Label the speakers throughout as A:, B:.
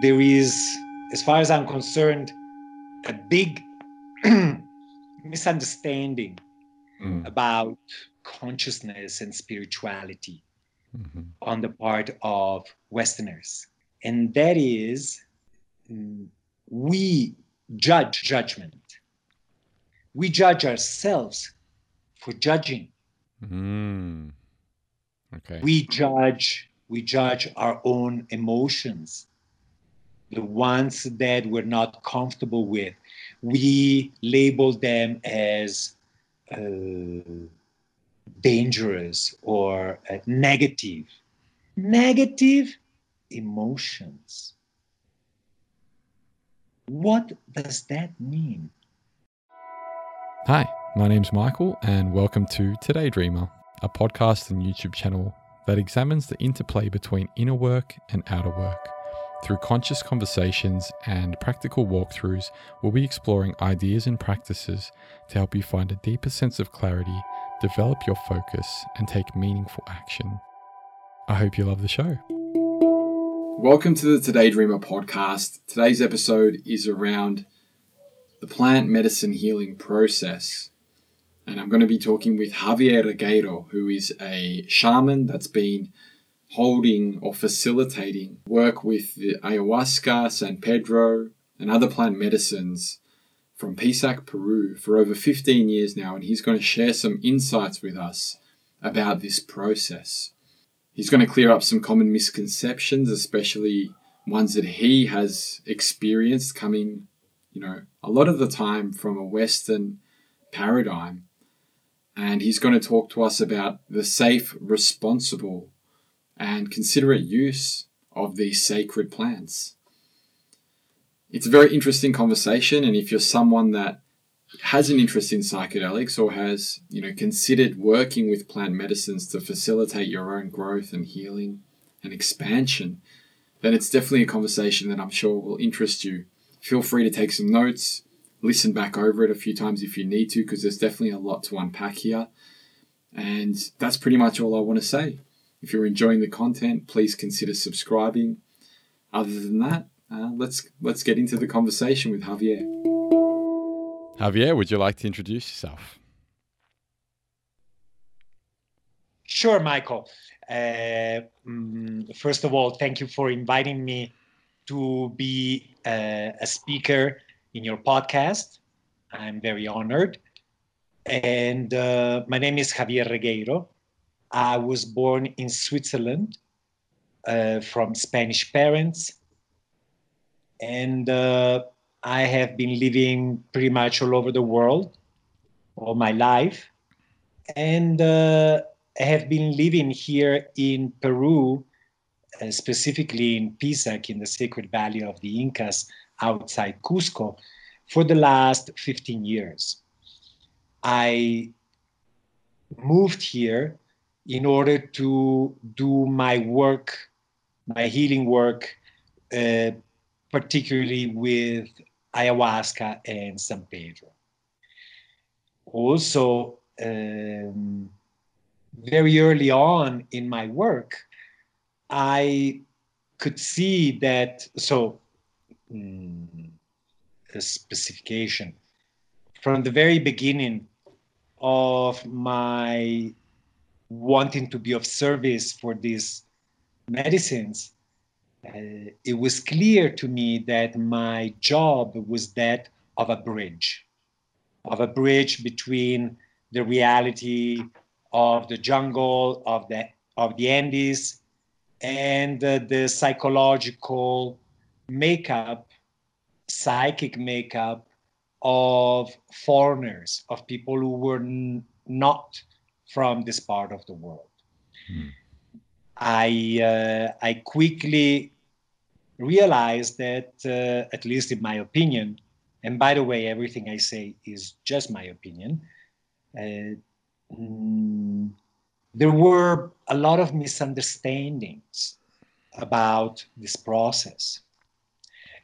A: there is, as far as I'm concerned, a big misunderstanding mm. about consciousness and spirituality mm-hmm. on the part of Westerners. And that is, mm, we judge judgment. We judge ourselves for judging.
B: Mm.
A: Okay. We judge we judge our own emotions, the ones that we're not comfortable with. We label them as uh, dangerous or uh, negative. Negative emotions. What does that mean?
B: Hi, my name's Michael, and welcome to Today Dreamer, a podcast and YouTube channel that examines the interplay between inner work and outer work. Through conscious conversations and practical walkthroughs, we'll be exploring ideas and practices to help you find a deeper sense of clarity, develop your focus, and take meaningful action. I hope you love the show. Welcome to the Today Dreamer podcast. Today's episode is around the plant medicine healing process and I'm going to be talking with Javier Regueiro, who is a shaman that's been holding or facilitating work with the ayahuasca, San Pedro, and other plant medicines from Pisac, Peru for over 15 years now, and he's going to share some insights with us about this process. He's going to clear up some common misconceptions, especially ones that he has experienced coming, you know, a lot of the time from a Western paradigm and he's going to talk to us about the safe, responsible, and considerate use of these sacred plants. It's a very interesting conversation, and if you're someone that has an interest in psychedelics or has, you know, considered working with plant medicines to facilitate your own growth and healing and expansion, then it's definitely a conversation that I'm sure will interest you. Feel free to take some notes, listen back over it a few times if you need to, because there's definitely a lot to unpack here. And that's pretty much all I want to say. If you're enjoying the content, please consider subscribing. Other than that, uh, let's let's get into the conversation with Javier. Javier, would you like to introduce yourself?
A: Sure, Michael. Uh, mm, first of all, thank you for inviting me to be uh, a speaker in your podcast. I'm very honored. And uh, my name is Javier Regueiro. I was born in Switzerland uh, from Spanish parents. And uh, I have been living pretty much all over the world all my life. And uh, I have been living here in Peru, uh, specifically in Pisac, in the sacred valley of the Incas, outside Cusco for the last 15 years. I moved here in order to do my work, my healing work, uh, particularly with ayahuasca and San Pedro. Also, um, very early on in my work, I could see that. So, um, a specification. From the very beginning of my wanting to be of service for these medicines, uh, it was clear to me that my job was that of a bridge, of a bridge between the reality of the jungle, of the of the Andes, and uh, the psychological makeup psychic makeup of foreigners, of people who were n- not from this part of the world. Mm. I uh, I quickly realized that, uh, at least in my opinion, and by the way, everything I say is just my opinion. Uh, mm, there were a lot of misunderstandings about this process.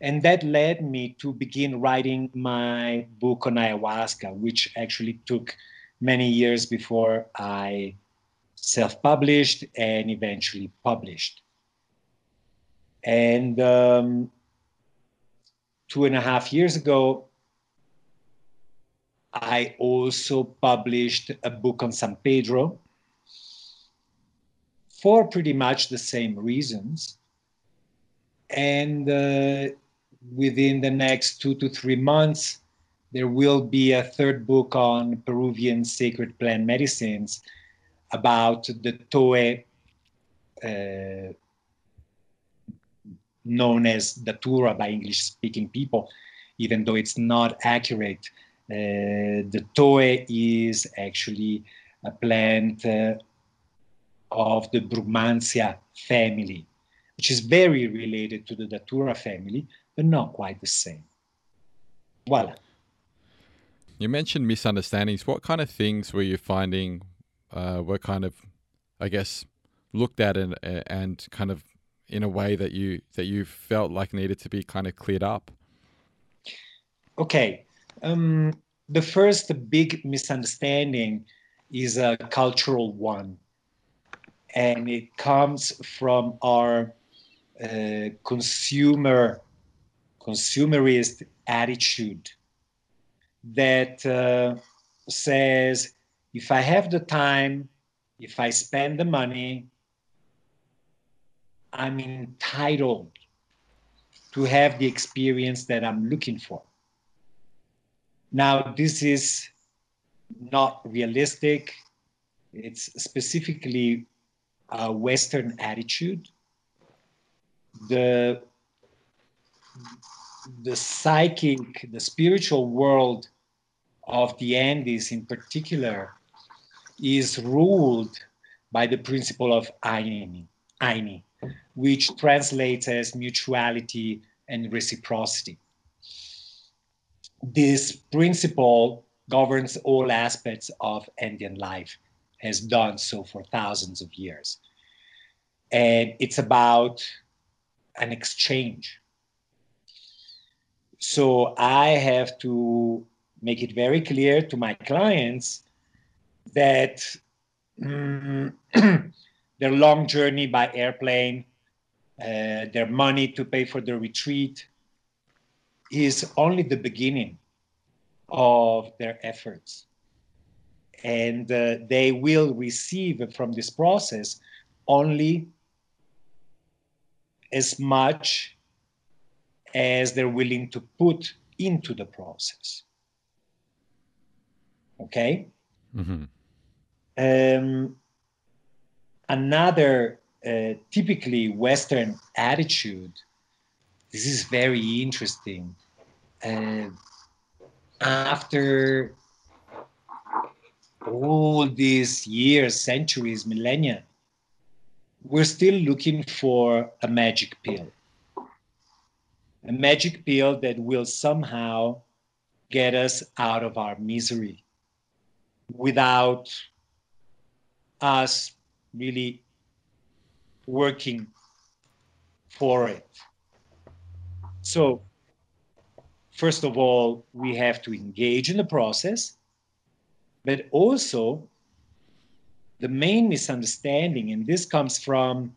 A: And that led me to begin writing my book on ayahuasca, which actually took many years before I self published and eventually published. And um, two and a half years ago, I also published a book on San Pedro for pretty much the same reasons. And uh, within the next two to three months, there will be a third book on Peruvian sacred plant medicines about the Toé, uh, known as Datura by English speaking people, even though it's not accurate. Uh, the Toé is actually a plant uh, of the Brugmansia family, which is very related to the Datura family, but not quite the same. Voila.
B: You mentioned misunderstandings. What kind of things were you finding uh, were kind of, I guess, looked at and and kind of in a way that you that you felt like needed to be kind of cleared up?
A: Okay, um, the first big misunderstanding is a cultural one, and it comes from our uh, consumer consumerist attitude that uh, says if I have the time, if I spend the money, I'm entitled to have the experience that I'm looking for. Now, this is not realistic. It's specifically a Western attitude. The, the psychic, the spiritual world of the Andes in particular is ruled by the principle of Ayni, Ayni which translates as mutuality and reciprocity. This principle governs all aspects of Andean life, has done so for thousands of years. And it's about an exchange. So I have to make it very clear to my clients that mm, their long journey by airplane, uh, their money to pay for the retreat is only the beginning of their efforts. And uh, they will receive from this process only as much as they're willing to put into the process. Okay? Mm-hmm. Um, another uh, typically Western attitude, this is very interesting. Uh, after all these years, centuries, millennia, we're still looking for a magic pill. A magic pill that will somehow get us out of our misery without us really working for it. So, first of all, we have to engage in the process, but also the main misunderstanding, and this comes from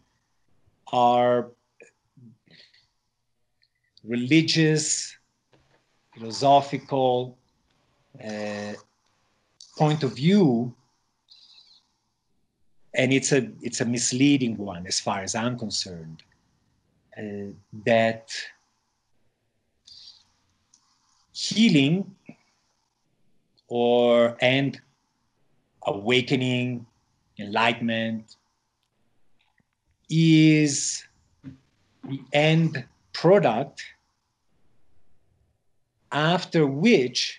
A: our religious, philosophical uh, point of view, and it's a it's a misleading one as far as I'm concerned. Uh, that healing or and awakening, enlightenment is the end product after which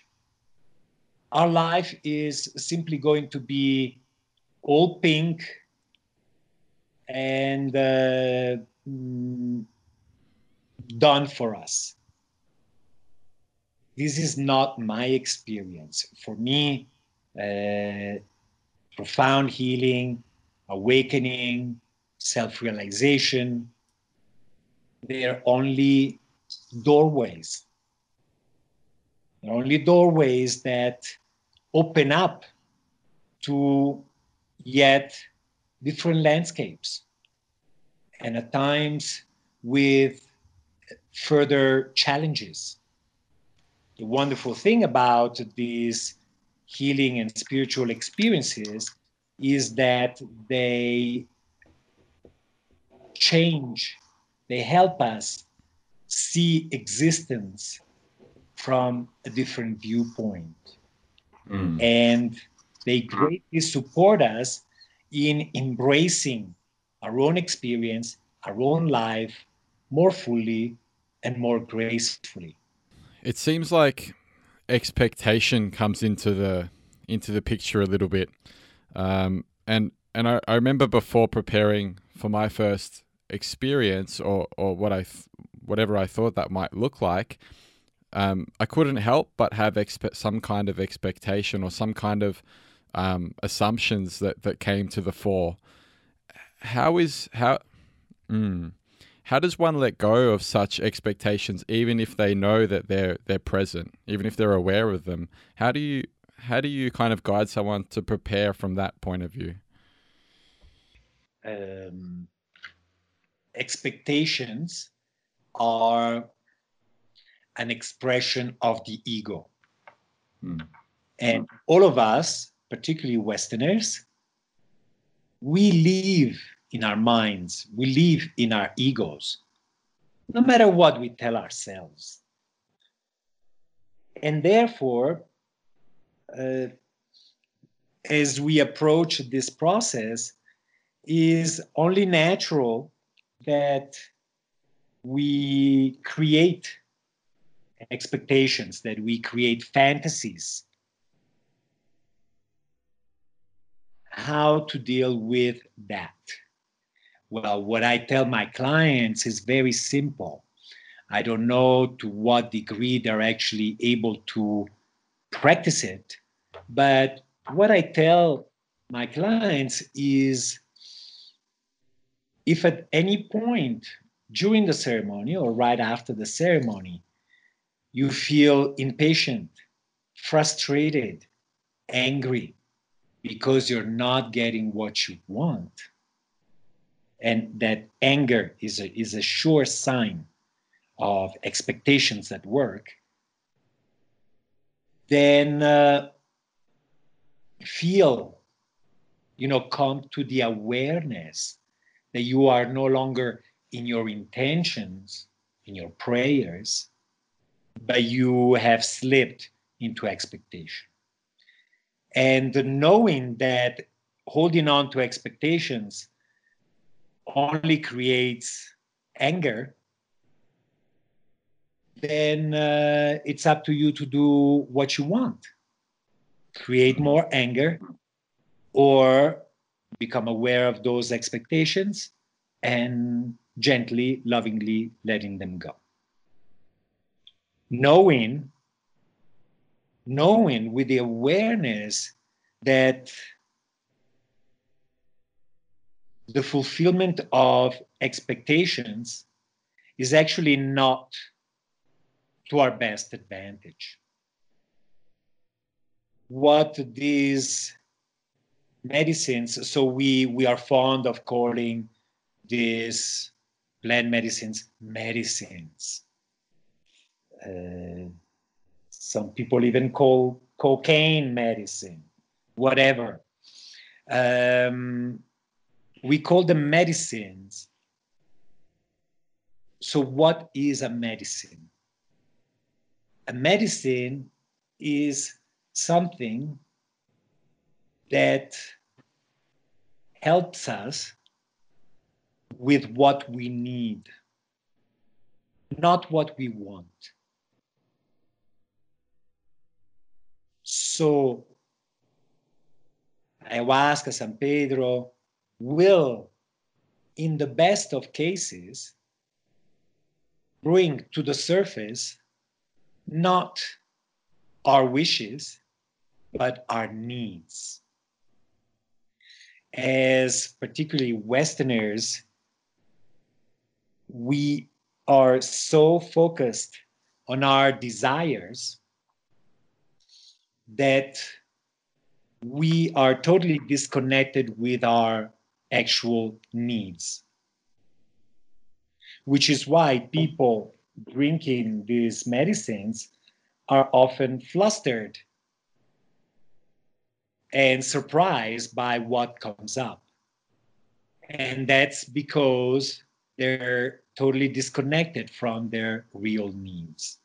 A: our life is simply going to be all pink and uh, mm, done for us. This is not my experience. For me, uh, profound healing, awakening, self realization, they're only doorways. They're only doorways that open up to yet different landscapes and at times with further challenges the wonderful thing about these healing and spiritual experiences is that they change, they help us see existence from a different viewpoint. Mm. And they greatly support us in embracing our own experience, our own life more fully and more gracefully.
B: It seems like expectation comes into the into the picture a little bit, um, and and I, I remember before preparing for my first experience or or what I th- whatever I thought that might look like, um, I couldn't help but have expe- some kind of expectation or some kind of um, assumptions that that came to the fore. How is how? Mm, how does one let go of such expectations, even if they know that they're they're present, even if they're aware of them? How do you how do you kind of guide someone to prepare from that point of view?
A: Um, expectations are an expression of the ego. Hmm. And all of us, particularly Westerners, we live in our minds, we live in our egos, no matter what we tell ourselves. And therefore, uh, as we approach this process, is only natural that we create expectations, that we create fantasies. How to deal with that? Well, what I tell my clients is very simple. I don't know to what degree they're actually able to practice it, but what I tell my clients is if at any point during the ceremony or right after the ceremony you feel impatient, frustrated, angry because you're not getting what you want, and that anger is a, is a sure sign of expectations at work, then uh, feel, you know, come to the awareness that you are no longer in your intentions, in your prayers, but you have slipped into expectation. And knowing that holding on to expectations only creates anger, then uh, it's up to you to do what you want. Create more anger or become aware of those expectations and gently, lovingly letting them go. Knowing, knowing with the awareness that the fulfillment of expectations is actually not to our best advantage. What these medicines, so we, we are fond of calling these plant medicines medicines. Uh, some people even call cocaine medicine, whatever. Um, we call them medicines. So, what is a medicine? A medicine is something that helps us with what we need, not what we want. So, ayahuasca, San Pedro, will, in the best of cases, bring to the surface not our wishes, but our needs. As particularly Westerners, we are so focused on our desires that we are totally disconnected with our actual needs. Which is why people drinking these medicines are often flustered and surprised by what comes up. And that's because they're totally disconnected from their real needs.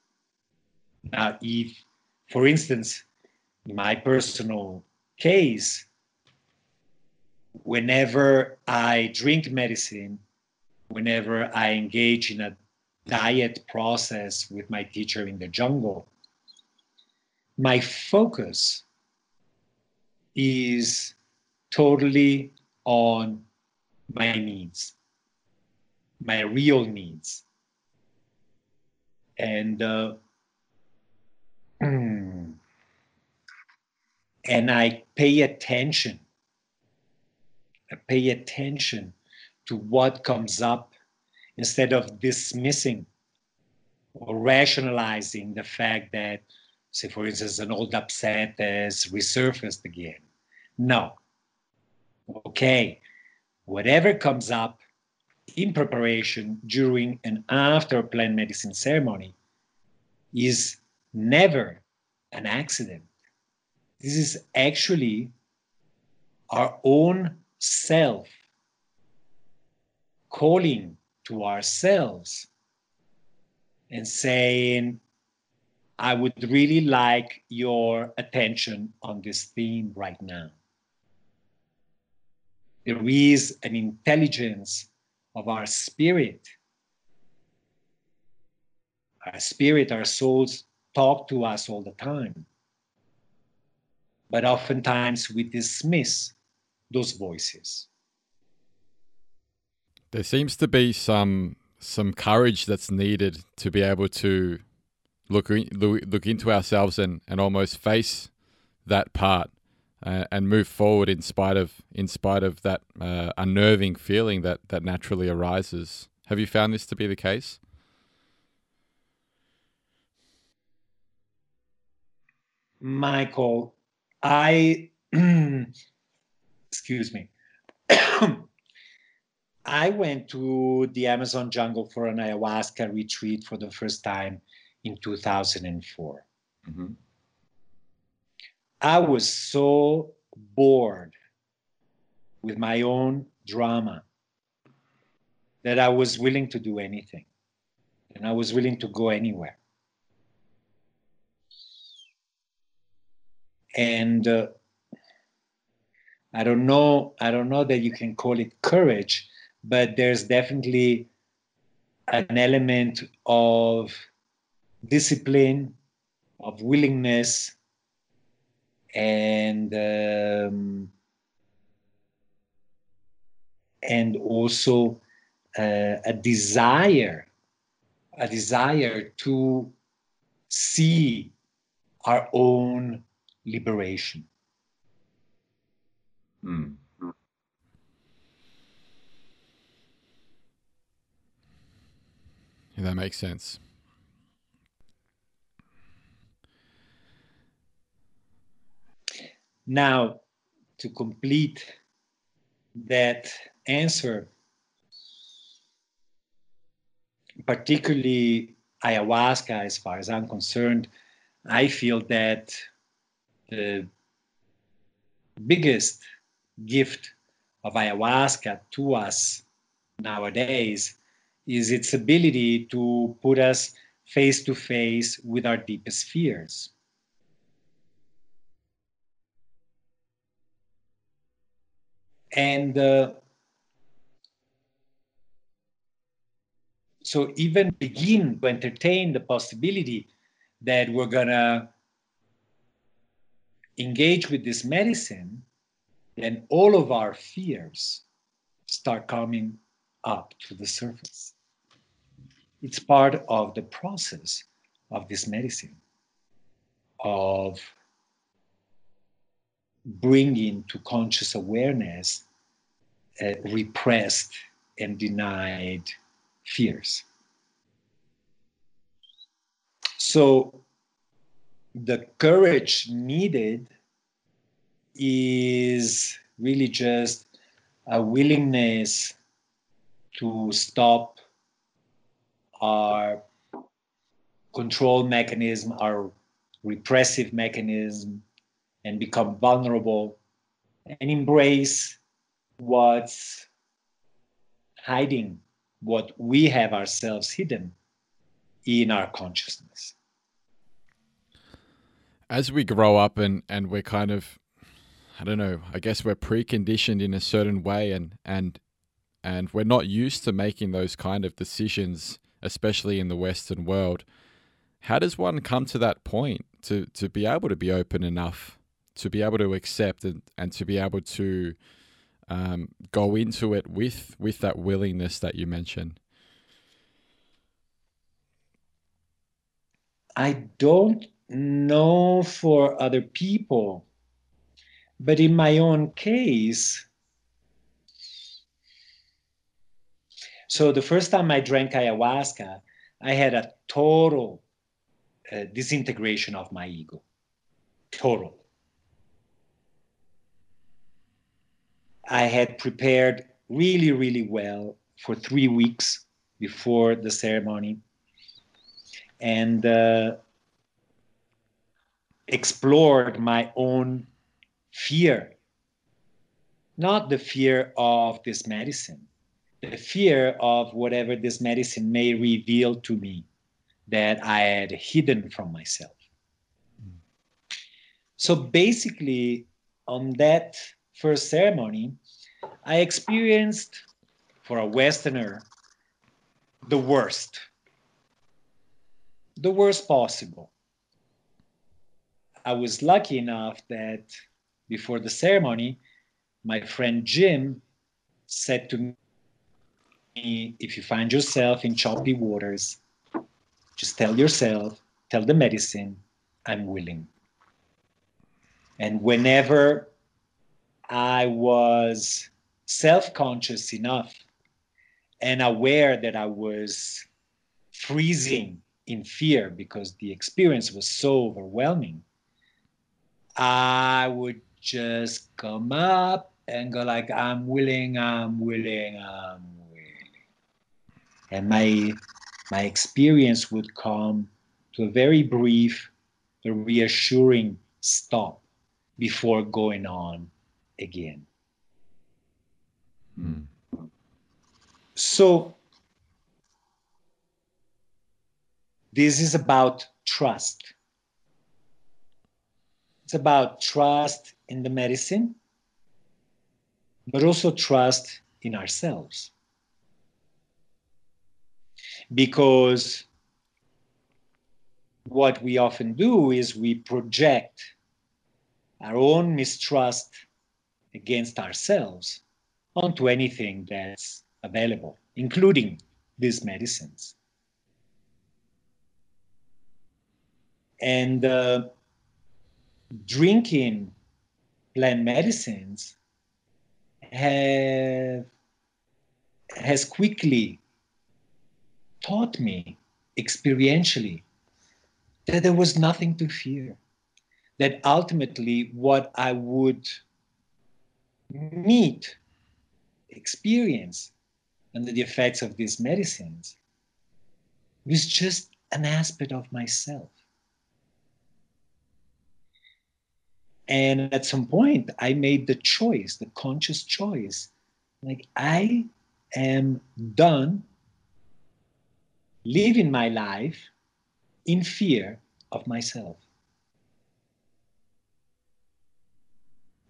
A: Now, if, for instance, in my personal case, whenever I drink medicine, whenever I engage in a diet process with my teacher in the jungle, my focus is totally on my needs, my real needs. And uh, and I pay attention. I pay attention to what comes up instead of dismissing or rationalizing the fact that, say, for instance, an old upset has resurfaced again. No. Okay. Whatever comes up in preparation during and after a plant medicine ceremony is never an accident. This is actually our own self calling to ourselves and saying, I would really like your attention on this theme right now. There is an intelligence of our spirit. Our spirit, our souls talk to us all the time. But oftentimes we dismiss those voices.
B: There seems to be some some courage that's needed to be able to look look into ourselves and, and almost face that part uh, and move forward in spite of in spite of that uh, unnerving feeling that that naturally arises. Have you found this to be the case?
A: Michael, I excuse me. I went to the Amazon jungle for an ayahuasca retreat for the first time in 2004. Mm-hmm. I was so bored with my own drama that I was willing to do anything and I was willing to go anywhere. And uh, I don't know, I don't know that you can call it courage, but there's definitely an element of discipline, of willingness, and um, and also uh, a desire, a desire to see our own liberation.
B: Mm. Yeah, that makes sense.
A: Now, to complete that answer, particularly ayahuasca, as far as I'm concerned, I feel that the biggest gift of ayahuasca to us nowadays is its ability to put us face to face with our deepest fears. And uh, so, even begin to entertain the possibility that we're going to engage with this medicine, then all of our fears start coming up to the surface. It's part of the process of this medicine, of bringing to conscious awareness uh, repressed and denied fears. So, the courage needed is really just a willingness to stop our control mechanism, our repressive mechanism and become vulnerable and embrace what's hiding, what we have ourselves hidden in our consciousness.
B: As we grow up and, and we're kind of I don't know, I guess we're preconditioned in a certain way and and and we're not used to making those kind of decisions, especially in the Western world. How does one come to that point to, to be able to be open enough, to be able to accept and, and to be able to um, go into it with with that willingness that you mentioned?
A: I don't know for other people, but in my own case, so the first time I drank ayahuasca, I had a total uh, disintegration of my ego. Total. I had prepared really, really well for three weeks before the ceremony and uh, explored my own fear. Not the fear of this medicine, the fear of whatever this medicine may reveal to me that I had hidden from myself. So basically, on that first ceremony, I experienced, for a Westerner, the worst. The worst possible. I was lucky enough that before the ceremony, my friend Jim said to me, If you find yourself in choppy waters, just tell yourself, tell the medicine, I'm willing. And whenever I was self conscious enough and aware that I was freezing in fear because the experience was so overwhelming, I would just come up and go like, I'm willing, I'm willing, I'm willing. And my my experience would come to a very brief, a reassuring stop before going on again. Mm. So, this is about trust. It's about trust in the medicine, but also trust in ourselves. Because what we often do is we project our own mistrust against ourselves onto anything that's available, including these medicines. And uh, drinking plant medicines have, has quickly taught me experientially that there was nothing to fear. That ultimately, what I would meet, experience under the effects of these medicines was just an aspect of myself. And at some point, I made the choice, the conscious choice like, I am done living my life in fear of myself.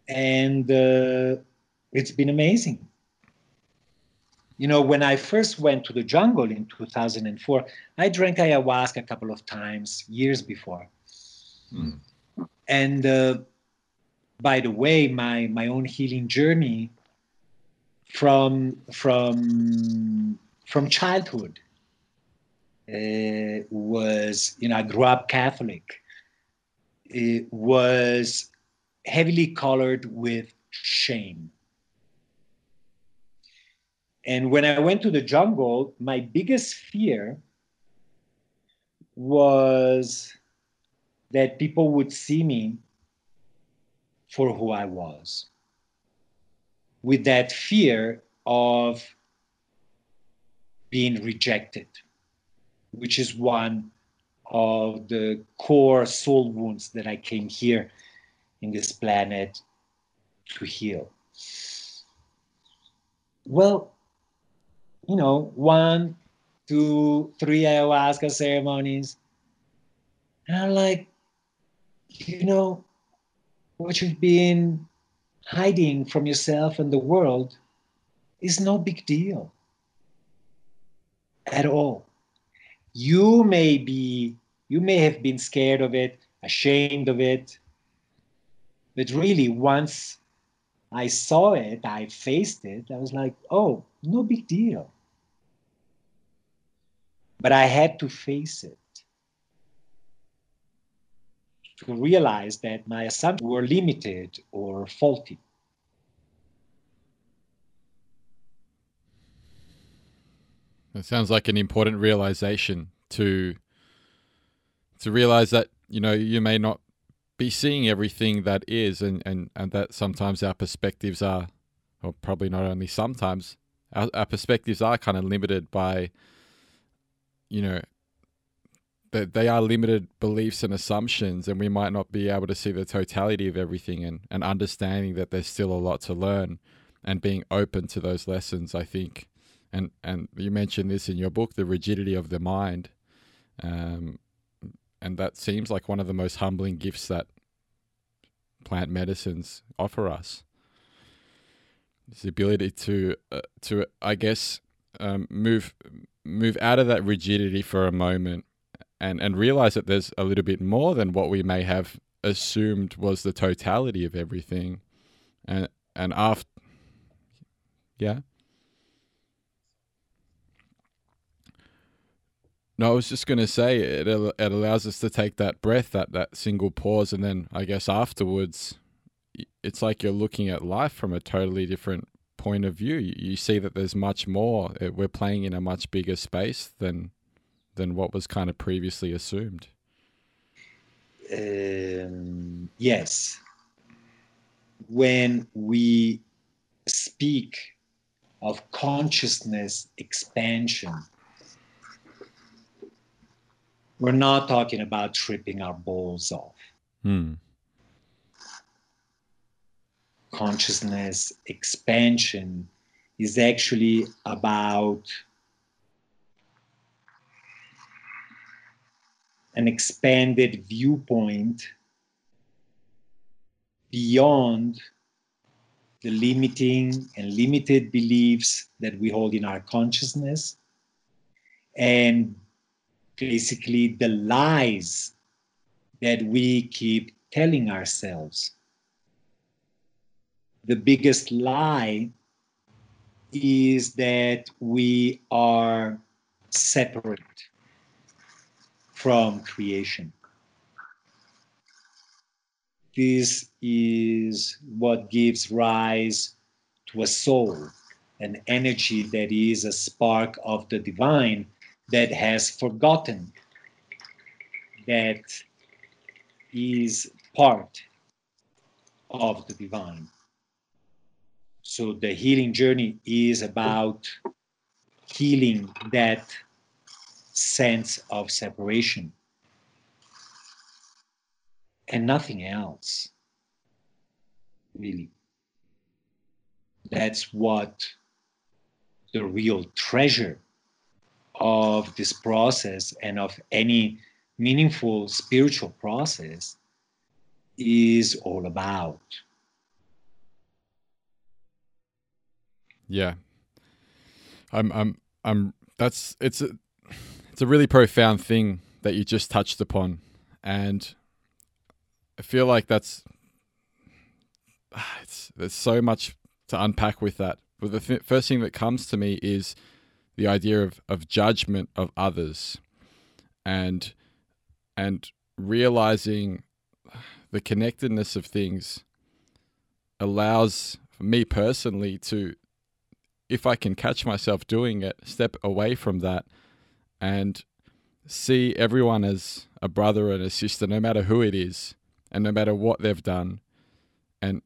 A: And uh, it's been amazing. You know, when I first went to the jungle in 2004, I drank ayahuasca a couple of times years before. Mm. And uh, by the way, my, my own healing journey from, from, from childhood uh, was, you know, I grew up Catholic. It was heavily colored with shame. And when I went to the jungle, my biggest fear was that people would see me for who I was. With that fear of being rejected which is one of the core soul wounds that I came here in this planet to heal? Well, you know, one, two, three ayahuasca ceremonies. And I'm like, you know, what you've been hiding from yourself and the world is no big deal at all. You may be, you may have been scared of it, ashamed of it, but really, once I saw it, I faced it, I was like, oh, no big deal. But I had to face it to realize that my assumptions were limited or faulty.
B: It sounds like an important realization to to realize that you know you may not be seeing everything that is and and, and that sometimes our perspectives are or probably not only sometimes our, our perspectives are kind of limited by you know that they are limited beliefs and assumptions and we might not be able to see the totality of everything and, and understanding that there's still a lot to learn and being open to those lessons i think. And and you mentioned this in your book the rigidity of the mind. Um, and that seems like one of the most humbling gifts that plant medicines offer us. Is the ability to uh, to i guess um, move move out of that rigidity for a moment and and realize that there's a little bit more than what we may have assumed was the totality of everything and and after yeah no, I was just going to say it, it allows us to take that breath, that, that single pause, and then I guess afterwards, it's like you're looking at life from a totally different point of view. You, you see that there's much more. We're playing in a much bigger space than than what was kind of previously assumed.
A: Um, yes. When we speak of consciousness expansion, we're not talking about tripping our balls off. Hmm. Consciousness expansion is actually about an expanded viewpoint beyond the limiting and limited beliefs that we hold in our consciousness and basically the lies that we keep telling ourselves. The biggest lie is that we are separate from creation. This is what gives rise to a soul, an energy that is a spark of the divine that has forgotten that is part of the divine. So the healing journey is about healing that sense of separation and nothing else, really. That's what the real treasure of this process and of any meaningful spiritual process is all about.
B: Yeah. I'm I'm I'm that's it's a it's a really profound thing that you just touched upon and I feel like that's it's there's so much to unpack with that. But the th- first thing that comes to me is the idea of, of judgment of others and and realizing the connectedness of things allows me personally to if I can catch myself doing it, step away from that and see everyone as a brother and a sister, no matter who it is, and no matter what they've done, and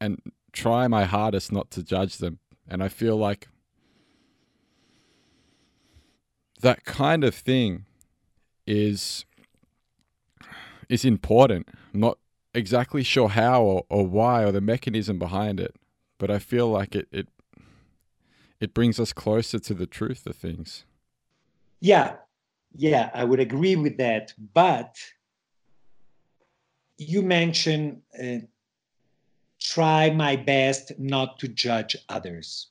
B: and try my hardest not to judge them. And I feel like that kind of thing is is important. I'm not exactly sure how or, or why or the mechanism behind it, but I feel like it it it brings us closer to the truth of things.
A: Yeah, yeah, I would agree with that. But you mentioned uh, try my best not to judge others.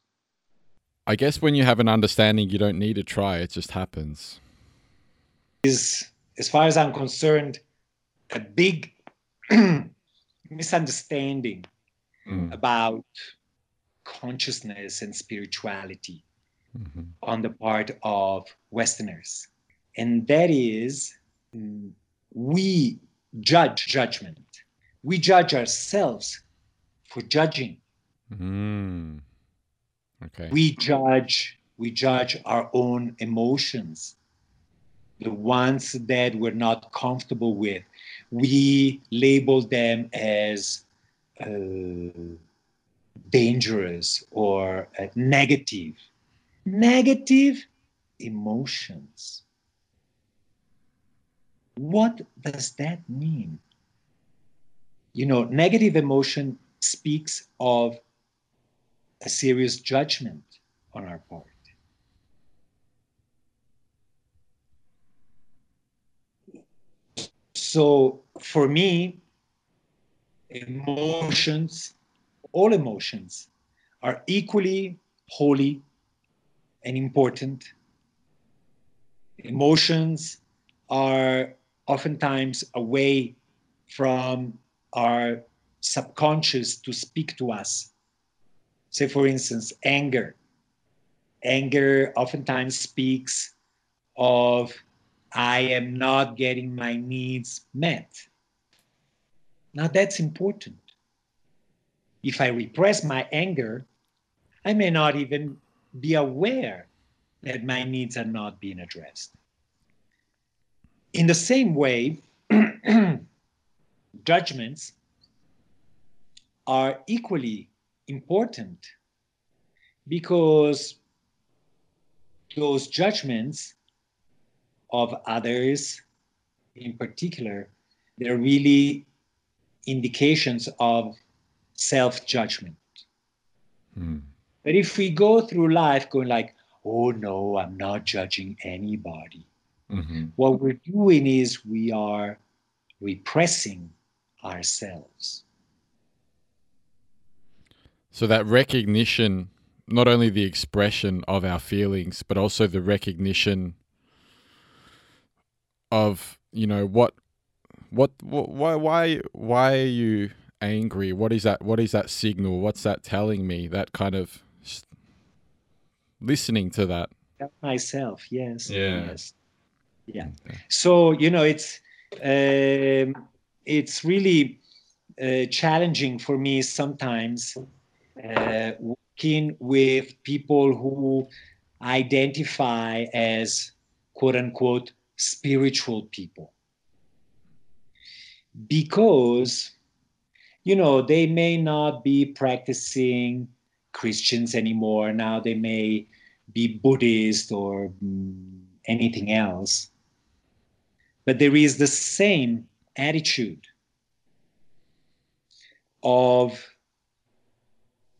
B: I guess when you have an understanding, you don't need to try, it just happens.
A: Is, as far as I'm concerned, a big misunderstanding mm. about consciousness and spirituality mm-hmm. on the part of Westerners. And that is, we judge judgment. We judge ourselves for judging.
B: Mm. Okay.
A: We judge, we judge our own emotions, the ones that we're not comfortable with. We label them as uh, dangerous or uh, negative. Negative emotions. What does that mean? You know, negative emotion speaks of a serious judgment on our part. So for me, emotions, all emotions, are equally holy and important. Emotions are oftentimes a way from our subconscious to speak to us. Say, for instance, anger. Anger oftentimes speaks of, I am not getting my needs met. Now, that's important. If I repress my anger, I may not even be aware that my needs are not being addressed. In the same way, judgments are equally important because those judgments of others in particular they're really indications of self-judgment mm. But if we go through life going like oh no i'm not judging anybody mm-hmm. what we're doing is we are repressing ourselves
B: so that recognition, not only the expression of our feelings, but also the recognition of you know what, what, what why, why, why are you angry? What is that? What is that signal? What's that telling me? That kind of listening to that
A: myself. Yes.
B: Yeah.
A: Yes. Yeah. So you know, it's um, it's really uh, challenging for me sometimes uh, working with people who identify as quote unquote spiritual people. Because, you know, they may not be practicing Christians anymore. Now they may be Buddhist or mm, anything else. But there is the same attitude of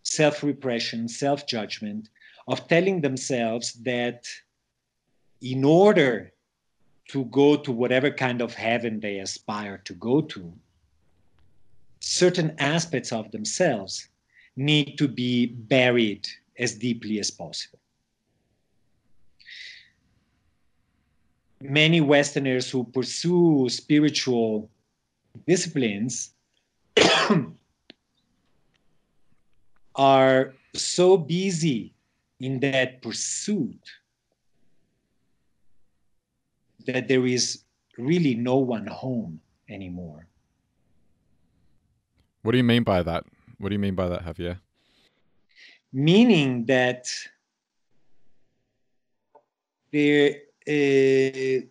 A: self repression, self judgment, of telling themselves that in order to go to whatever kind of heaven they aspire to go to, certain aspects of themselves need to be buried as deeply as possible. Many Westerners who pursue spiritual disciplines are so busy in that pursuit that there is really no one home anymore.
B: What do you mean by that? What do you mean by that, Javier?
A: Meaning that there, uh,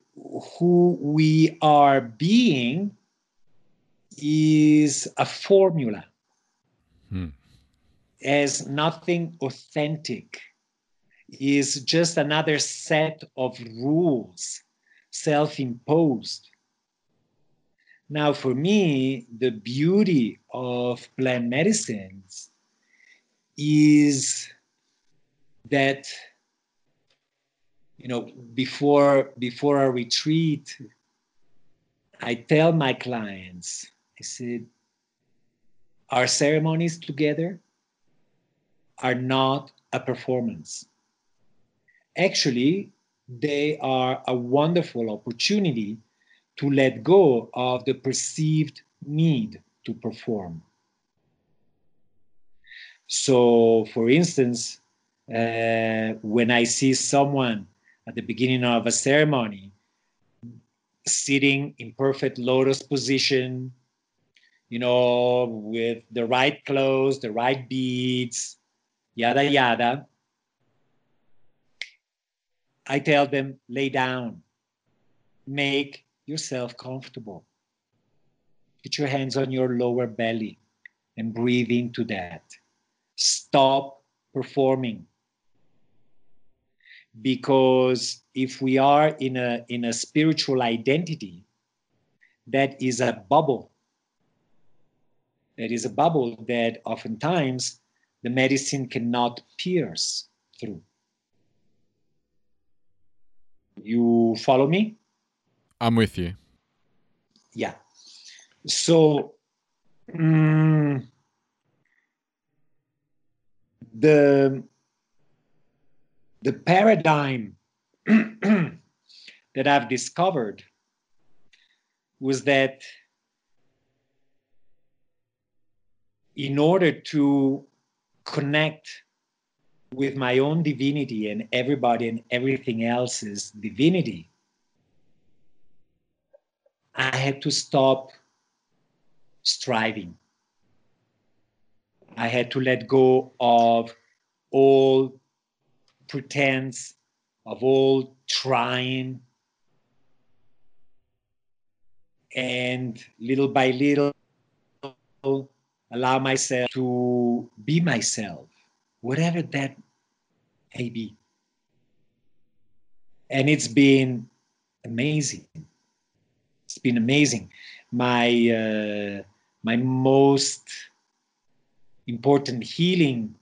A: who we are being is a formula. Hmm as nothing authentic, is just another set of rules, self imposed, Now, for me, the beauty of plant medicines is that you know before before a retreat i tell my clients i said our ceremonies together are not a performance. Actually they are a wonderful opportunity to let go of the perceived need to perform so for instance uh, when I see someone at the beginning of a ceremony sitting in perfect lotus position, you know, with the right clothes, the right beads, yada yada. I tell them, lay down, make yourself comfortable. Put your hands on your lower belly and breathe into that. Stop performing because if we are in a in a spiritual identity that is a bubble that is a bubble that oftentimes the medicine cannot pierce through you follow me
B: i'm with you.
A: Yeah. So mm, the the paradigm that I've discovered was that in order to connect with my own divinity and everybody and everything else's divinity, I had to stop striving. I had to let go of all pretense of all trying. And little by little allow myself to be myself whatever that may be. And it's been amazing it's been amazing. My uh, my most important healing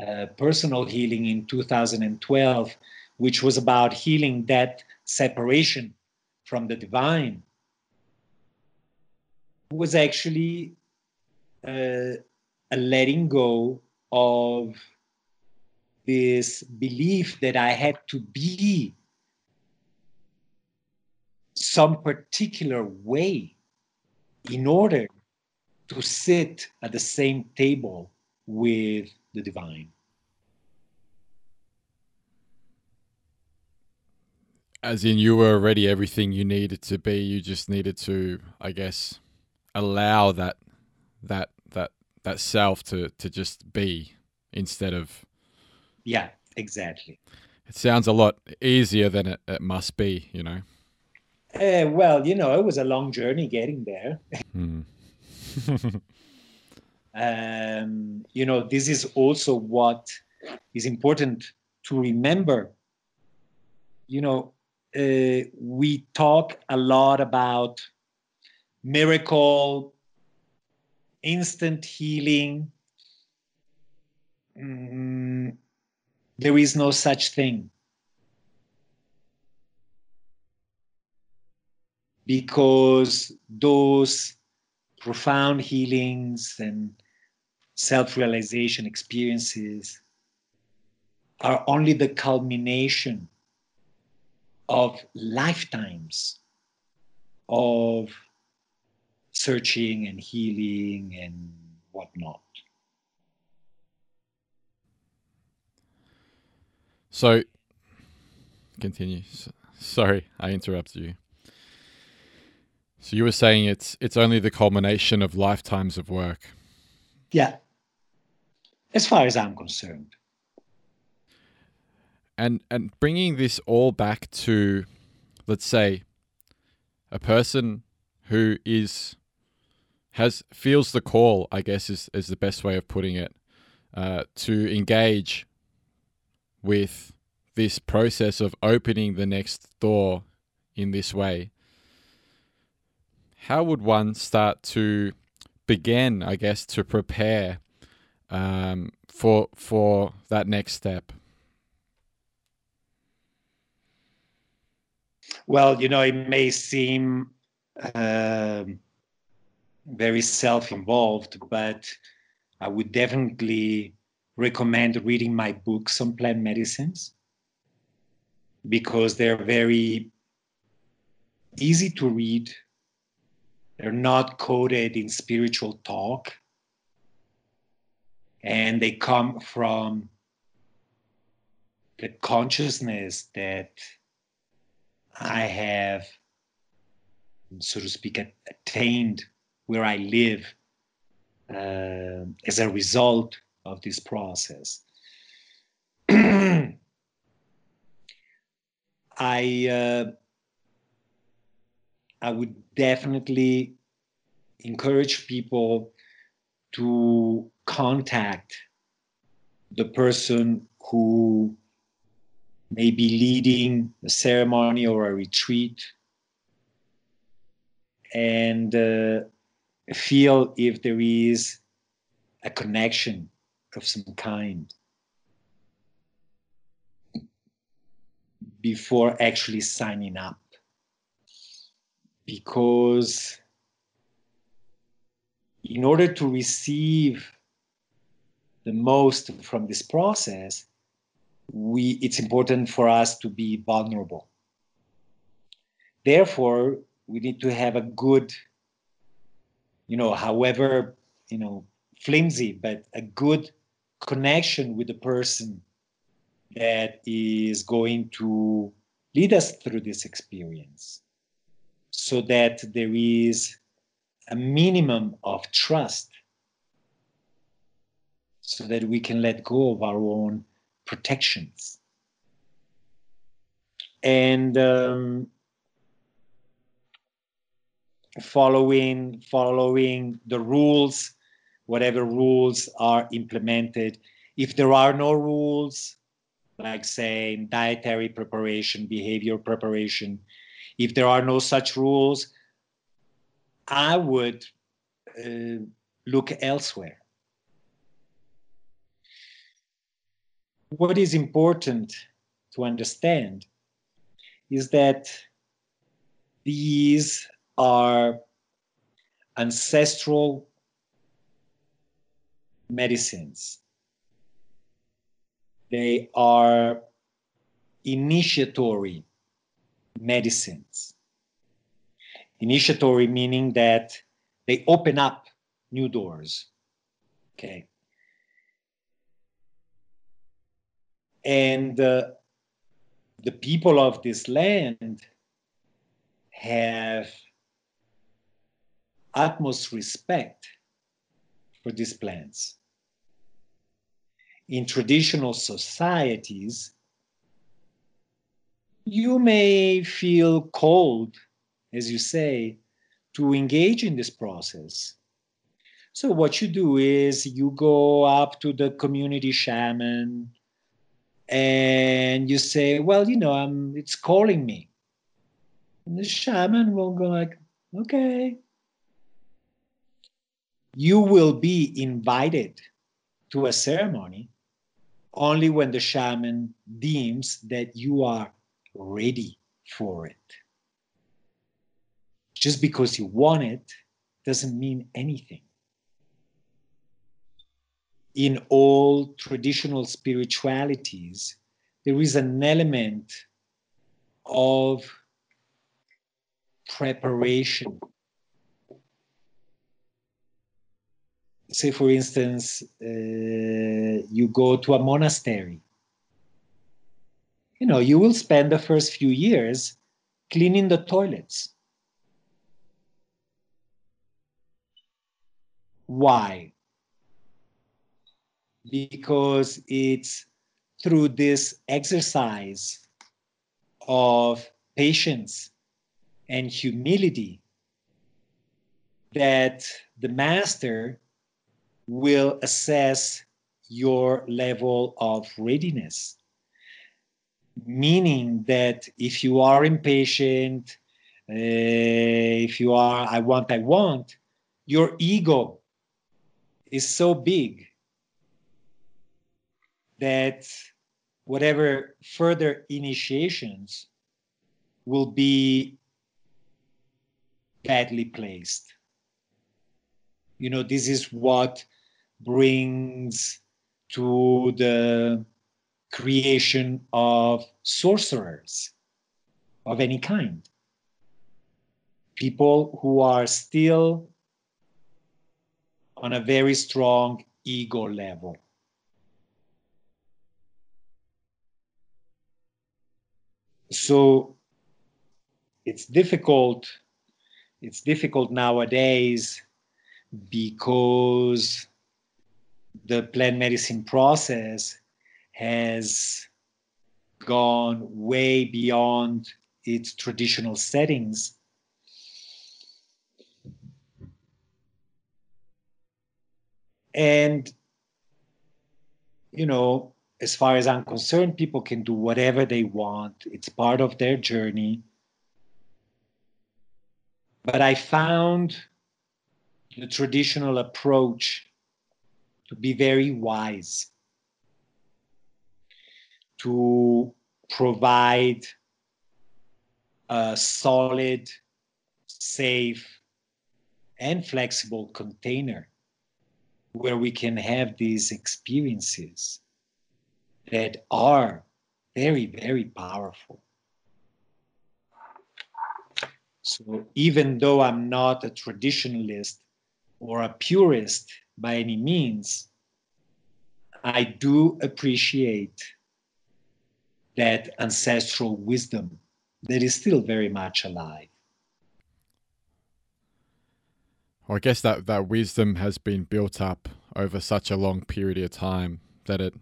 A: uh, personal healing in 2012, which was about healing that separation from the divine, was actually uh, a letting go of this belief that I had to be some particular way in order to sit at the same table with the divine.
B: As in, you were already everything you needed to be. You just needed to, I guess, allow that that that that self to to just be instead of.
A: Yeah, exactly.
B: It sounds a lot easier than it, it must be, you know.
A: Uh, well, you know, it was a long journey getting there. Hmm. um, you know, this is also what is important to remember. You know, uh, we talk a lot about miracle, instant healing. Mm, there is no such thing. Because those profound healings and self realization experiences are only the culmination of lifetimes of searching and healing and whatnot.
B: So, continue. Sorry, I interrupted you. So you were saying it's it's only the culmination of lifetimes of work.
A: Yeah. As far as I'm concerned.
B: And and bringing this all back to let's say a person who is has feels the call, I guess is is the best way of putting it, uh, to engage with this process of opening the next door in this way how would one start to begin, I guess, to prepare um, for for that next step?
A: Well, you know, it may seem uh, very self-involved, but I would definitely recommend reading my books on plant medicines because they're very easy to read. They're not coded in spiritual talk. And they come from the consciousness that I have, so to speak, attained where I live uh, as a result of this process. I uh, I would definitely encourage people to contact the person who may be leading a ceremony or a retreat and uh, feel if there is a connection of some kind before actually signing up because in order to receive the most from this process we it's important for us to be vulnerable. Therefore we need to have a good you know however you know flimsy but a good connection with the person that is going to lead us through this experience so that there is a minimum of trust so that we can let go of our own protections. And um, following following the rules whatever rules are implemented if there are no rules like say dietary preparation behavior preparation if there are no such rules, I would uh, look elsewhere. What is important to understand is that these are ancestral medicines. They are initiatory medicines. Initiatory meaning that they open up new doors. Okay. And uh, the people of this land have utmost respect for these plants. In traditional societies, you may feel cold, as you say, to engage in this process. So, what you do is you go up to the community shaman and you say, Well, you know, I'm, it's calling me. And the shaman will go, like, Okay. You will be invited to a ceremony only when the shaman deems that you are ready for it. Just because you want it doesn't mean anything. In all traditional spiritualities, there is an element of preparation. Say, for instance, uh, you go to a monastery you know, you will spend the first few years cleaning the toilets. Why? Because it's through this exercise of patience and humility that the master will assess your level of readiness meaning that if you are impatient, uh, if you are I want, I want, your ego is so big that whatever further initiations will be badly placed. You know, this is what brings to the creation of sorcerers of any kind. People who are still on a very strong ego level. So it's difficult. It's difficult nowadays because the plant medicine process has gone way beyond its traditional settings. And, you know, as far as I'm concerned, people can do whatever they want, it's part of their journey. But I found the traditional approach to be very wise, to provide a solid, safe, and flexible container where we can have these experiences that are very, very powerful. So even though I'm not a traditionalist or a purist by any means, I do appreciate that ancestral wisdom that is still very much alive.
B: Well, I guess that, that wisdom has been built up over such a long period of time that it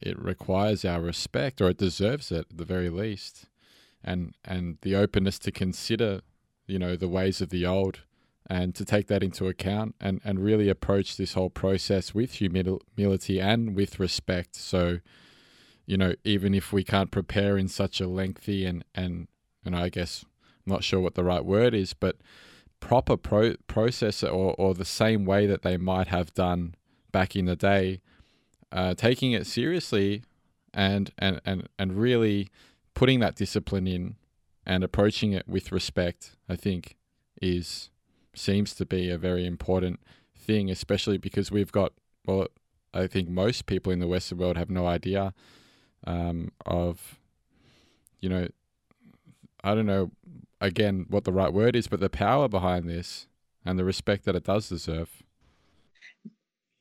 B: it requires our respect or it deserves it at the very least. And and the openness to consider, you know, the ways of the old and to take that into account and, and really approach this whole process with humility and with respect. So, you know, even if we can't prepare in such a lengthy and, and, and I guess I'm not sure what the right word is, but proper pro- process or, or the same way that they might have done back in the day, uh, taking it seriously and, and, and, and really putting that discipline in and approaching it with respect, I think is seems to be a very important thing, especially because we've got, well, I think most people in the Western world have no idea um, of, you know, I don't know, again, what the right word is, but the power behind this and the respect that it does deserve.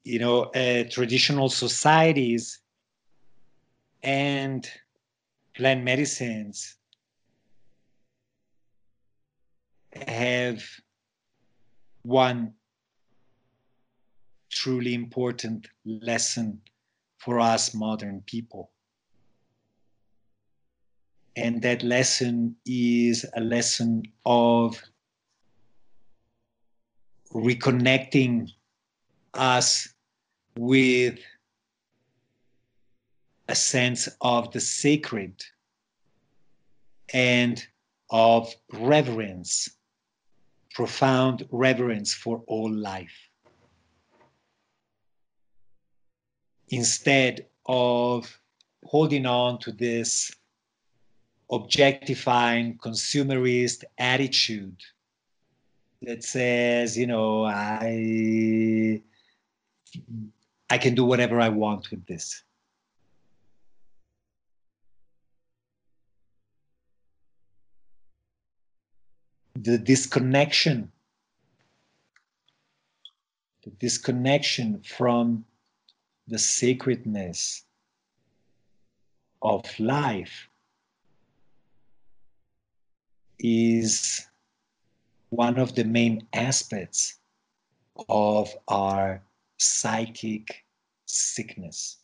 A: You know, uh, traditional societies and plant medicines have one truly important lesson for us modern people. And that lesson is a lesson of reconnecting us with a sense of the sacred and of reverence profound reverence for all life. Instead of holding on to this objectifying consumerist attitude that says, you know, I I can do whatever I want with this. the disconnection the disconnection from the sacredness of life is one of the main aspects of our psychic sickness.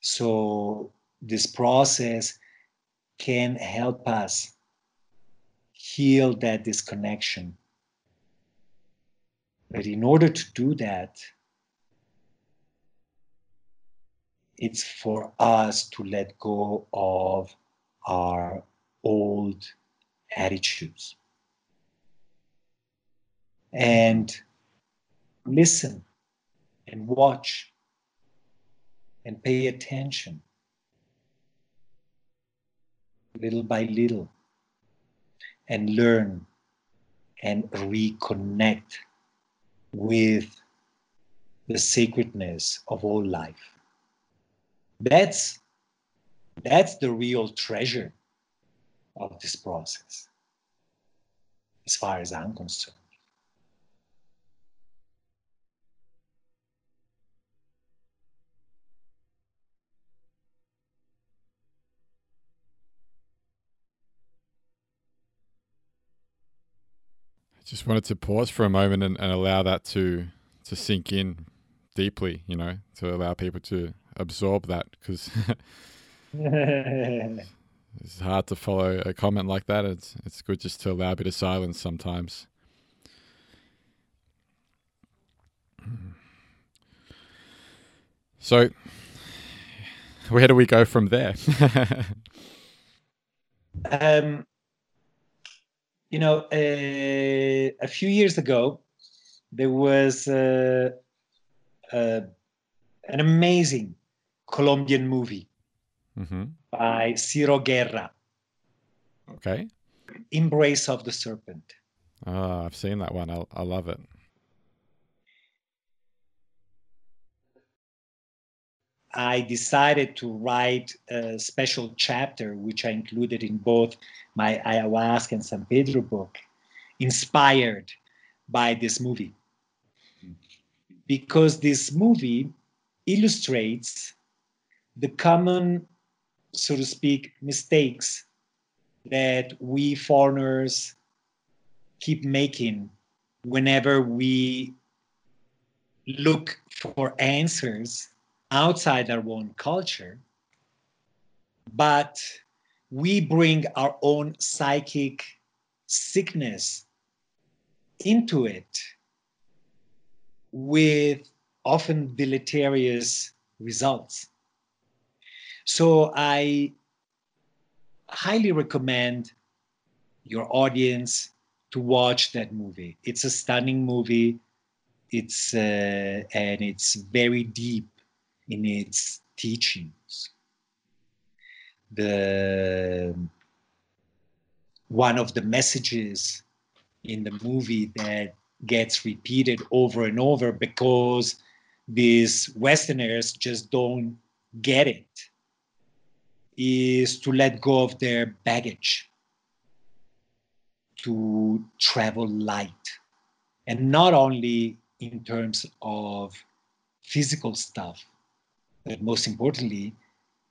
A: So this process can help us heal that disconnection. But in order to do that, it's for us to let go of our old attitudes and listen and watch and pay attention little by little and learn and reconnect with the sacredness of all life. That's, that's the real treasure of this process, as far as I'm concerned.
B: I just wanted to pause for a moment and, and allow that to to sink in deeply, you know, to allow people to absorb that because it's hard to follow a comment like that. It's it's good just to allow a bit of silence sometimes. So, where do we go from there?
A: um, you know, uh, a few years ago, there was uh, uh, an amazing Colombian movie
B: mm-hmm.
A: by Ciro Guerra.
B: Okay.
A: Embrace of the Serpent.
B: Oh, I've seen that one. I, I love it.
A: I decided to write a special chapter, which I included in both my ayahuasca and San Pedro book, inspired by this movie. Because this movie illustrates the common, so to speak, mistakes that we foreigners keep making whenever we look for answers outside our own culture, but we bring our own psychic sickness into it with often deleterious results. So I highly recommend your audience to watch that movie. It's a stunning movie. It's uh, and it's very deep in its teachings. The one of the messages in the movie that gets repeated over and over because these Westerners just don't get it is to let go of their baggage, to travel light, and not only in terms of physical stuff, but most importantly,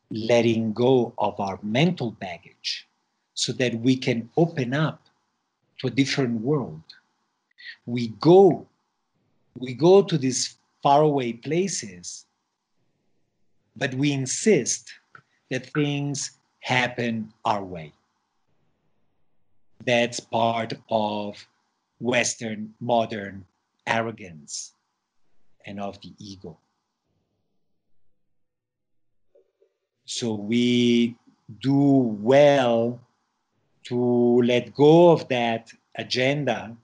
A: letting go of our mental baggage so that we can open up to a different world. We go, we go to these faraway places, but we insist that things happen our way. That's part of Western modern arrogance and of the ego. So we do well to let go of that agenda.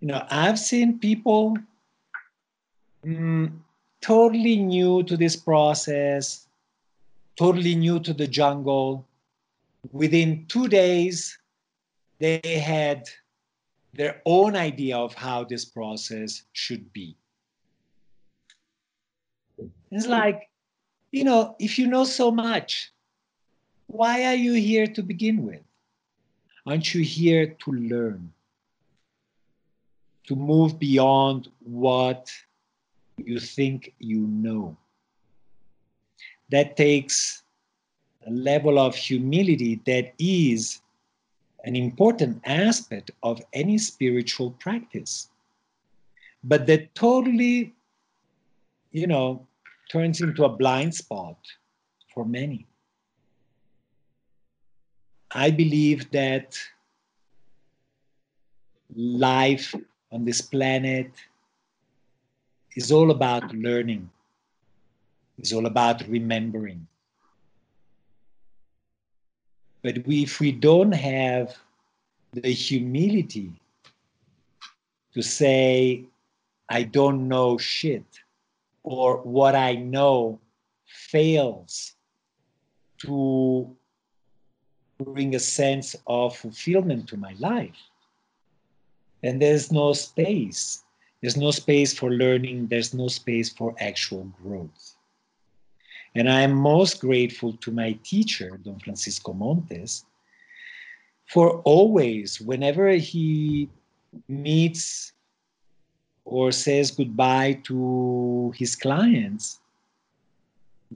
A: You know, I've seen people mm, totally new to this process, totally new to the jungle. Within two days, they had their own idea of how this process should be. It's like you know, if you know so much, why are you here to begin with? Aren't you here to learn? To move beyond what you think you know. That takes a level of humility that is an important aspect of any spiritual practice. But that totally, you know, turns into a blind spot for many. I believe that life on this planet is all about learning. It's all about remembering. But we, if we don't have the humility to say, I don't know shit, or what I know fails to bring a sense of fulfillment to my life, then there's no space. There's no space for learning, there's no space for actual growth. And I am most grateful to my teacher, Don Francisco Montes, for always, whenever he meets or says goodbye to his clients,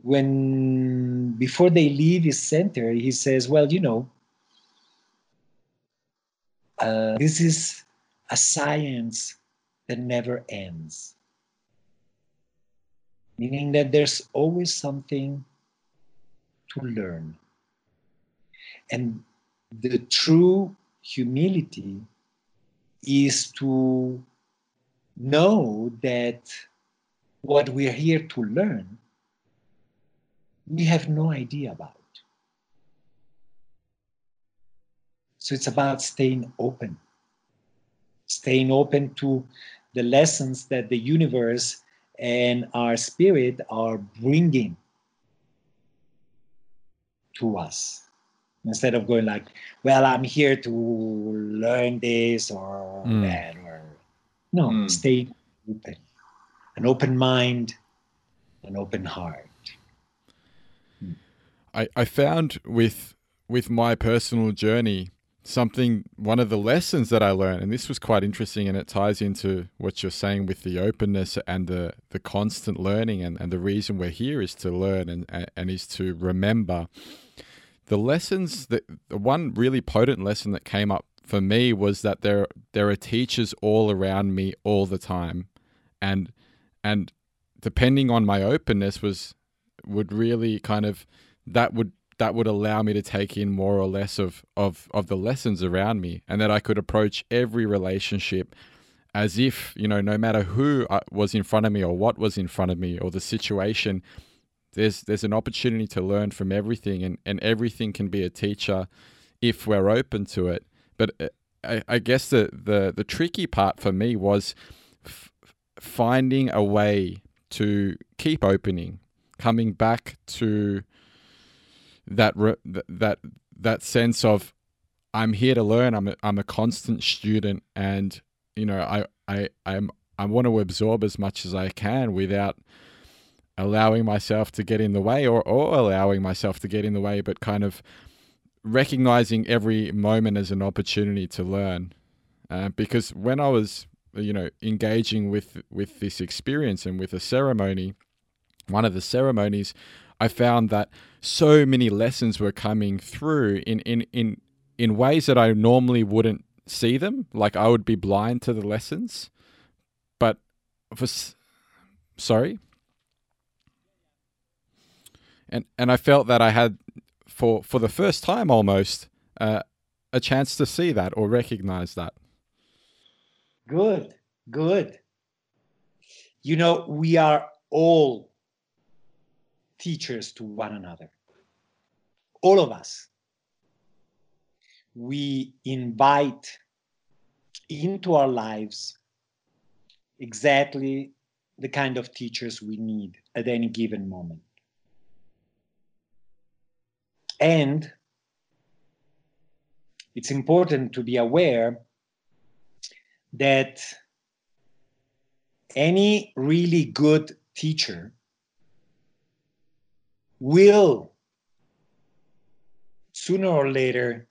A: when before they leave his center, he says, Well, you know, uh, this is a science that never ends meaning that there's always something to learn. And the true humility is to know that what we're here to learn, we have no idea about. So it's about staying open, staying open to the lessons that the universe and our spirit are bringing to us instead of going like well i'm here to learn this or mm. that or no mm. stay open an open mind an open heart
B: I, I found with with my personal journey something one of the lessons that I learned, and this was quite interesting, and it ties into what you're saying with the openness and the the constant learning, and, and the reason we're here is to learn and and is to remember. The lessons that the one really potent lesson that came up for me was that there there are teachers all around me all the time, and and depending on my openness was would really kind of that would that would allow me to take in more or less of, of, of the lessons around me and that I could approach every relationship as if, you know, no matter who uh, was in front of me or what was in front of me or the situation, there's, there's an opportunity to learn from everything and, and everything can be a teacher if we're open to it. But uh, I, I guess the, the, the tricky part for me was f- finding a way to keep opening, coming back to that re- that that sense of I'm here to learn. I'm a, I'm a constant student, and you know I I I'm I want to absorb as much as I can without allowing myself to get in the way or, or allowing myself to get in the way, but kind of recognizing every moment as an opportunity to learn. Uh, because when I was, you know, engaging with with this experience and with a ceremony, one of the ceremonies, I found that so many lessons were coming through in in in in ways that I normally wouldn't see them. Like I would be blind to the lessons, but for sorry, and and I felt that I had for for the first time almost uh, a chance to see that or recognize that.
A: Good, good. You know, we are all teachers to one another. All of us. We invite into our lives exactly the kind of teachers we need at any given moment. And it's important to be aware that any really good teacher will sooner or later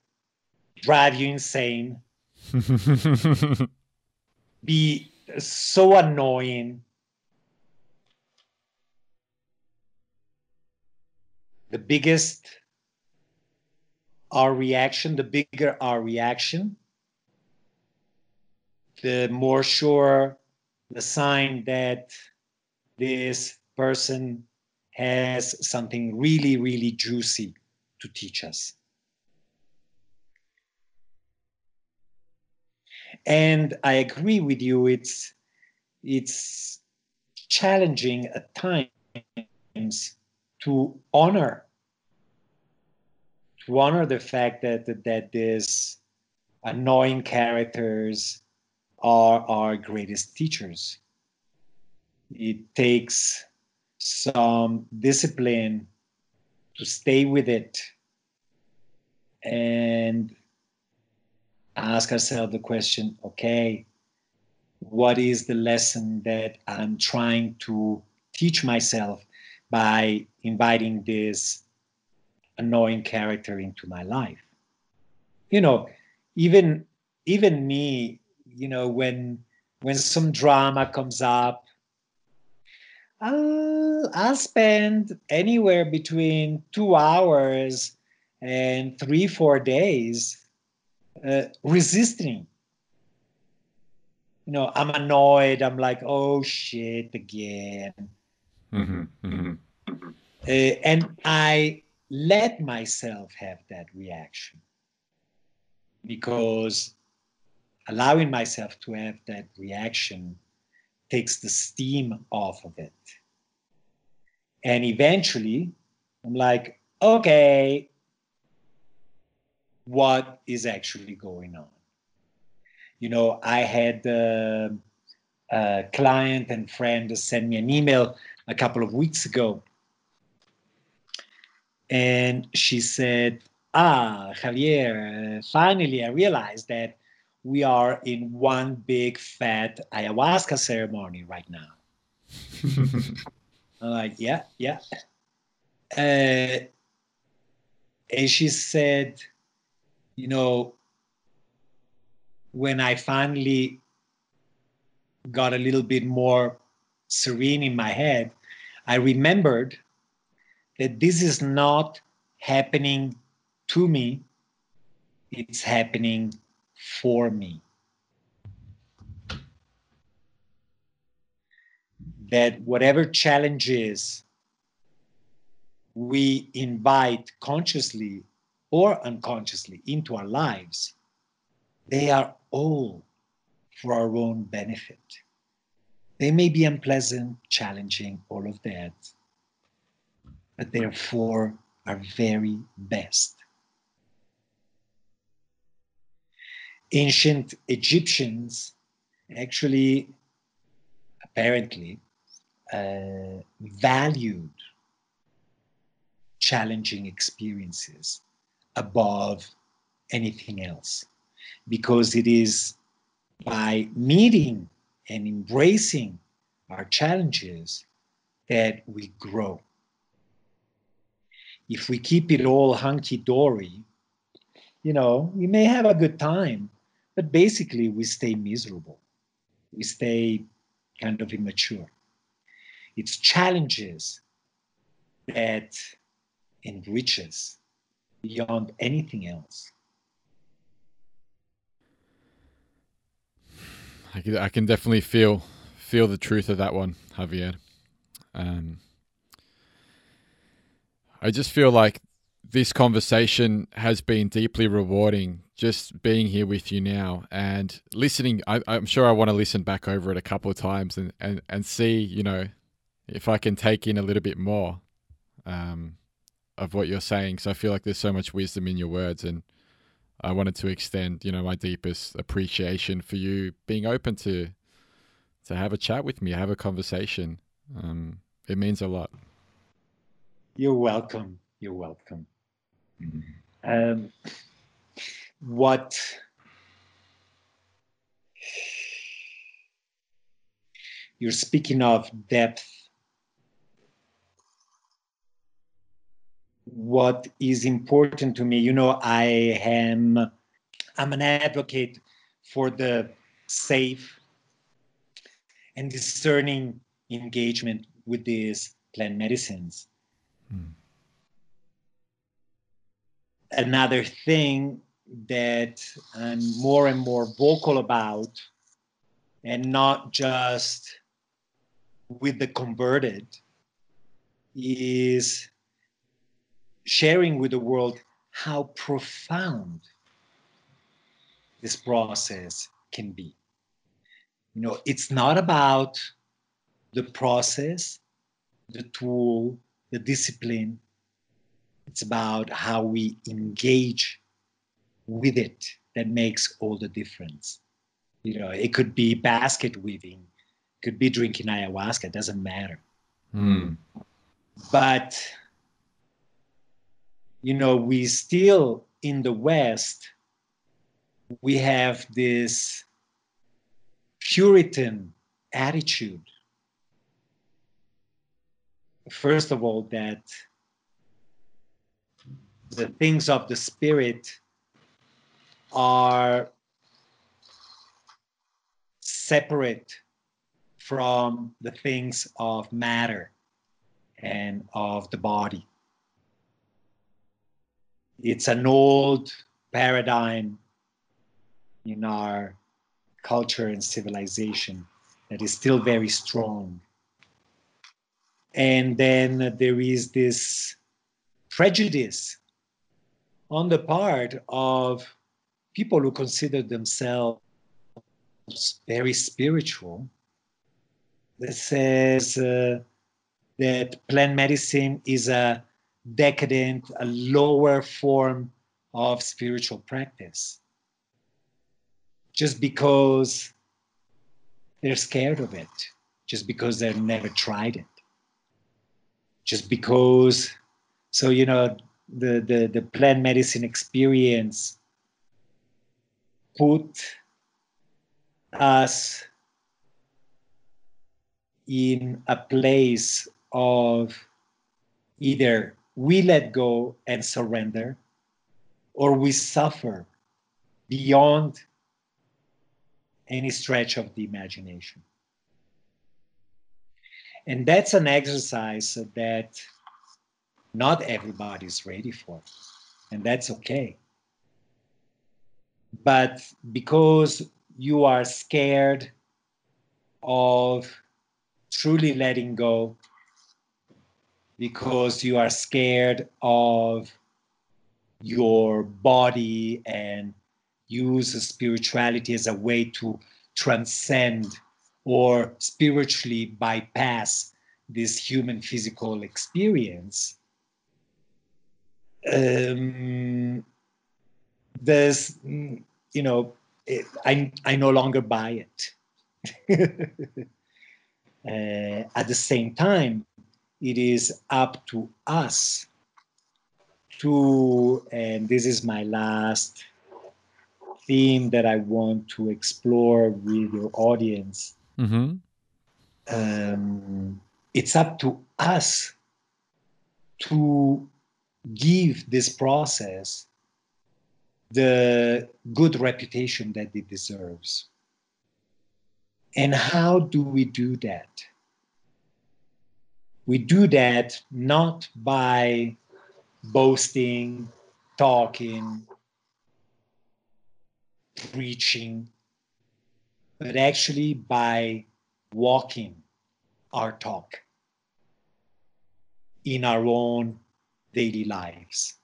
A: drive you insane, be so annoying. The biggest our reaction, the bigger our reaction, the more sure the sign that this person has something really, really juicy to teach us. And I agree with you, it's, it's challenging at times to honor to honor the fact that that, that these annoying characters are our greatest teachers it takes some discipline to stay with it and ask ourselves the question okay what is the lesson that i'm trying to teach myself by inviting this annoying character into my life? You know even even me you know when when some drama comes up I'll, I'll spend anywhere between two hours and three four days uh, resisting. You know i'm annoyed. I'm like oh shit again. Mm-hmm, mm-hmm. Uh, and i let myself have that reaction because allowing myself to have that reaction takes the steam off of it. And eventually i'm like okay what is actually going on? You know i had uh, a client and friend send me an email a couple of weeks ago. And she said, Ah, Javier, uh, finally I realized that we are in one big fat ayahuasca ceremony right now. I'm like, yeah, yeah. Uh, and she said, you know, when I finally got a little bit more serene in my head, I remembered that this is not happening to me, it's happening for me. That whatever challenges we invite consciously or unconsciously into our lives, they are all for our own benefit. They may be unpleasant, challenging, all of that but therefore our very best. Ancient Egyptians actually, apparently, uh, valued challenging experiences above anything else because it is by meeting and embracing our challenges that we grow. If we keep it all hunky dory, you know, we may have a good time, but basically we stay miserable. We stay kind of immature. It's challenges that enriches beyond anything else.
B: I can, I can definitely feel feel the truth of that one, Javier. Um, I just feel like this conversation has been deeply rewarding just being here with you now and listening I, am sure i want to listen back over it a couple of times and, and, and see you know if i can take in a little bit more um, of what you're saying so i feel like there's so much wisdom in your words and i wanted to extend you know my deepest appreciation for you being open to to have a chat with me have a conversation um, it means a lot
A: you're welcome. You're welcome. Um, what you're speaking of depth. What is important to me, you know, I am I'm an advocate for the safe and discerning engagement with these plant medicines Hmm. Another thing that I'm more and more vocal about, and not just with the converted, is sharing with the world how profound this process can be. You know, it's not about the process, the tool, the discipline. It's about how we engage with it that makes all the difference. You know, it could be basket weaving, could be drinking ayahuasca, it doesn't matter.
B: Mm.
A: But, you know, we still in the West, we have this Puritan attitude. First of all, that the things of the spirit are separate from the things of matter and of the body. It's an old paradigm in our culture and civilization that is still very strong. And then there is this prejudice on the part of people who consider themselves very spiritual that says uh, that plant medicine is a decadent, a lower form of spiritual practice. Just because they're scared of it, just because they've never tried it, just because, so, you know, the, the, the plant medicine experience put us in a place of either we let go and surrender or we suffer beyond any stretch of the imagination. And that's an exercise that not everybody's ready for, it, and that's okay. But because you are scared of truly letting go because you are scared of your body and use spirituality as a way to transcend or spiritually bypass this human physical experience um, there's you know it, I, I no longer buy it uh, at the same time it is up to us to, and this is my last theme that I want to explore with your audience.
B: Mm-hmm.
A: Um, it's up to us to give this process the good reputation that it deserves. And how do we do that? we do that not by boasting, talking, preaching, but actually by walking our talk in our own daily lives.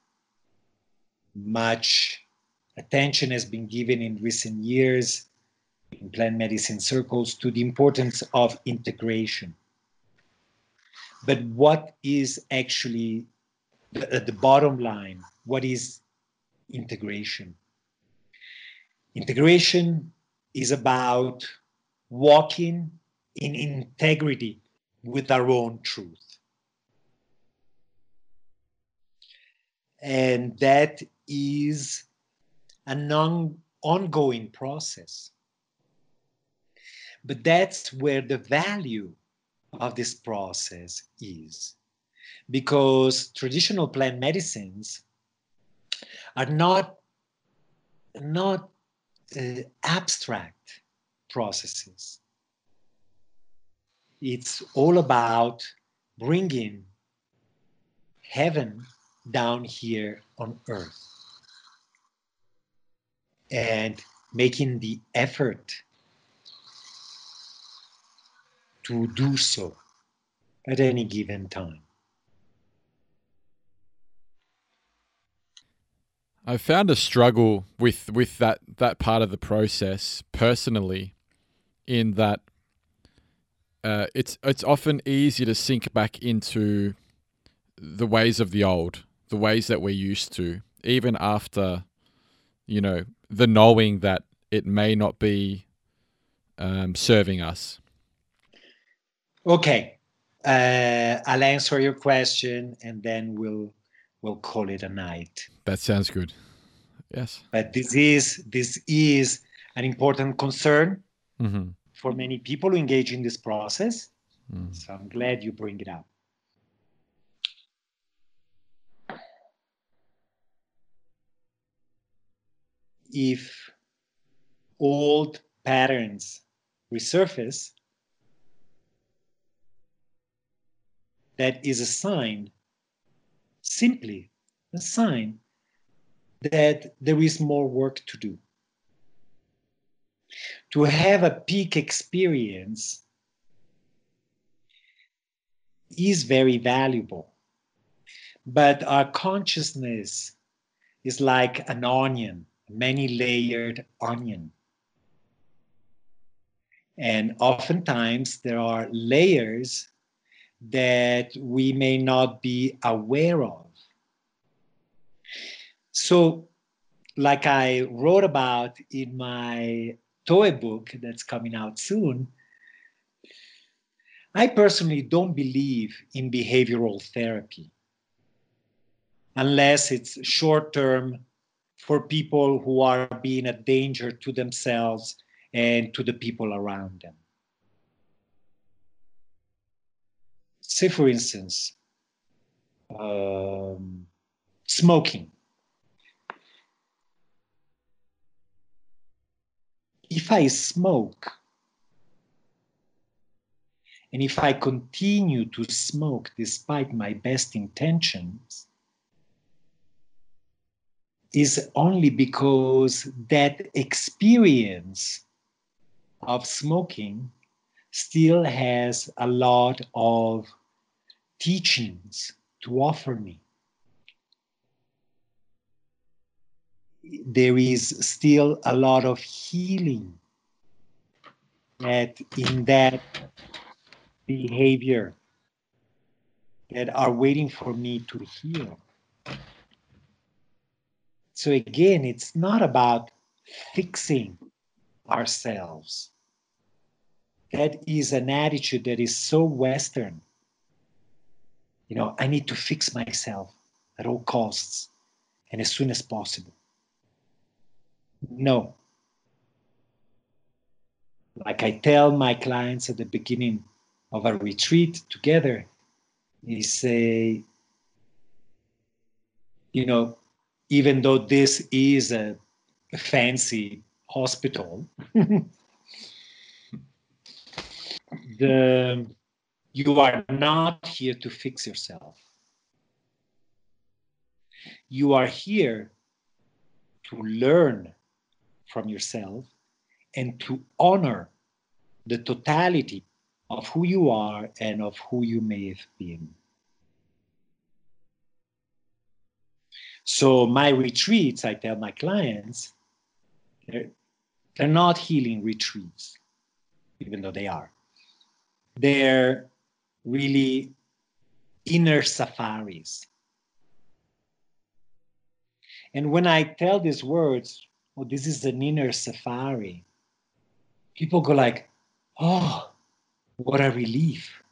A: Much attention has been given in recent years in plant medicine circles to the importance of integration but what is actually the, uh, the bottom line? What is integration? Integration is about walking in integrity with our own truth. And that is an on, ongoing process. But that's where the value of this process is. Because traditional plant medicines are not, not uh, abstract processes. It's all about bringing heaven down here on earth and making the effort to do so at any given time.
B: I found a struggle with with that that part of the process personally, in that uh, it's it's often easy to sink back into the ways of the old, the ways that we're used to, even after, you know, the knowing that it may not be um, serving us?
A: Okay, uh, I'll answer your question, and then we'll we'll call it a night.
B: That sounds good. Yes.
A: But this is this is an important concern
B: mm-hmm.
A: for many people who engage in this process.
B: Mm.
A: So I'm glad you bring it up. If old patterns resurface, that is a sign, simply a sign that there is more work to do. To have a peak experience is very valuable, but our consciousness is like an onion, many layered onion. And oftentimes there are layers that we may not be aware of. So, like I wrote about in my Toé book that's coming out soon, I personally don't believe in behavioral therapy unless it's short term for people who are being a danger to themselves and to the people around them. Say, for instance, um, smoking. If I smoke, and if I continue to smoke despite my best intentions, is only because that experience of smoking still has a lot of teachings to offer me. There is still a lot of healing that in that behavior that are waiting for me to heal. So again, it's not about fixing ourselves. That is an attitude that is so Western. You know, I need to fix myself at all costs and as soon as possible. No. Like I tell my clients at the beginning of a retreat together, is say, you know, even though this is a fancy hospital, the you are not here to fix yourself. You are here to learn from yourself and to honor the totality of who you are and of who you may have been. So, my retreats, I tell my clients, they're, they're not healing retreats, even though they are. They're really inner safaris. And when I tell these words, oh, this is an inner safari, people go like, oh, what a relief.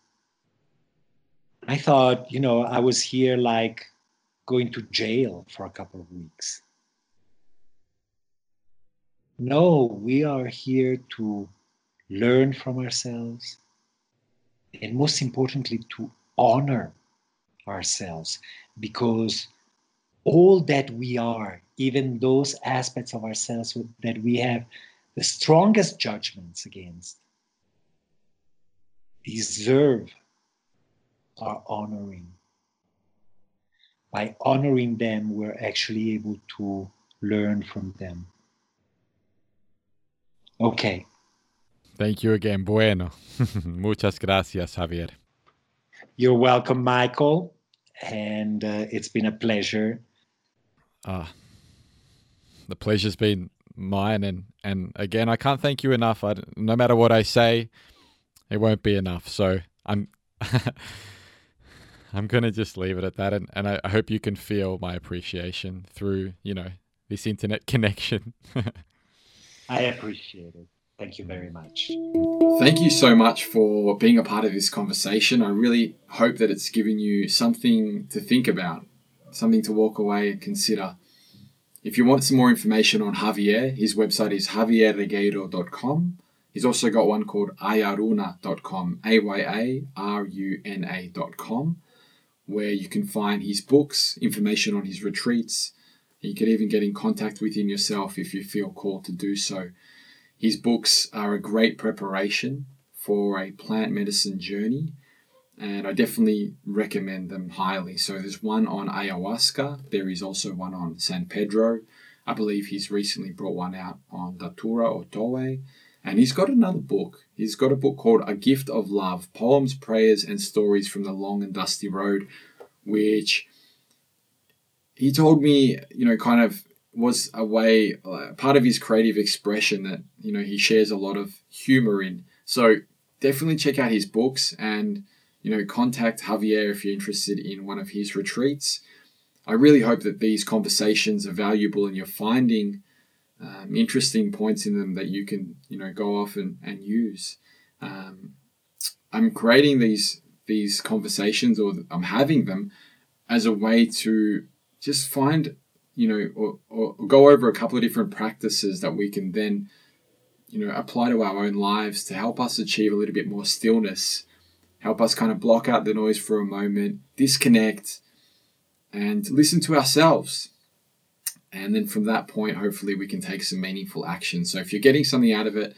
A: I thought, you know, I was here like going to jail for a couple of weeks. No, we are here to learn from ourselves and most importantly, to honor ourselves because all that we are, even those aspects of ourselves that we have the strongest judgments against, deserve our honoring. By honoring them, we're actually able to learn from them. Okay.
B: Thank you again. Bueno. Muchas gracias, Javier.
A: You're welcome, Michael. And uh, it's been a pleasure.
B: Ah, uh, the pleasure's been mine. And, and again, I can't thank you enough. I, no matter what I say, it won't be enough. So I'm I'm going to just leave it at that. And, and I, I hope you can feel my appreciation through, you know, this internet connection.
A: I appreciate it. Thank you very much.
B: Thank you so much for being a part of this conversation. I really hope that it's given you something to think about, something to walk away and consider. If you want some more information on Javier, his website is javierregueiro.com. He's also got one called ayaruna.com, A Y A R U N A.com, where you can find his books, information on his retreats. You can even get in contact with him yourself if you feel called to do so. His books are a great preparation for a plant medicine journey, and I definitely recommend them highly. So there's one on ayahuasca, there is also one on San Pedro. I believe he's recently brought one out on Datura or Toé. And he's got another book. He's got a book called A Gift of Love Poems, Prayers, and Stories from the Long and Dusty Road, which he told me, you know, kind of was a way, uh, part of his creative expression that, you know, he shares a lot of humor in. So definitely check out his books and, you know, contact Javier if you're interested in one of his retreats. I really hope that these conversations are valuable and you're finding um, interesting points in them that you can, you know, go off and, and use. Um, I'm creating these these conversations or I'm having them as a way to just find you know, or, or go over a couple of different practices that we can then, you know, apply to our own lives to help us achieve a little bit more stillness, help us kind of block out the noise for a moment, disconnect, and listen to ourselves. And then from that point, hopefully, we can take some meaningful action. So if you're getting something out of it,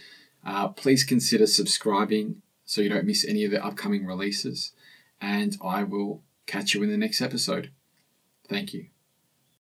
B: uh, please consider subscribing so you don't miss any of the upcoming releases. And I will catch you in the next episode. Thank you.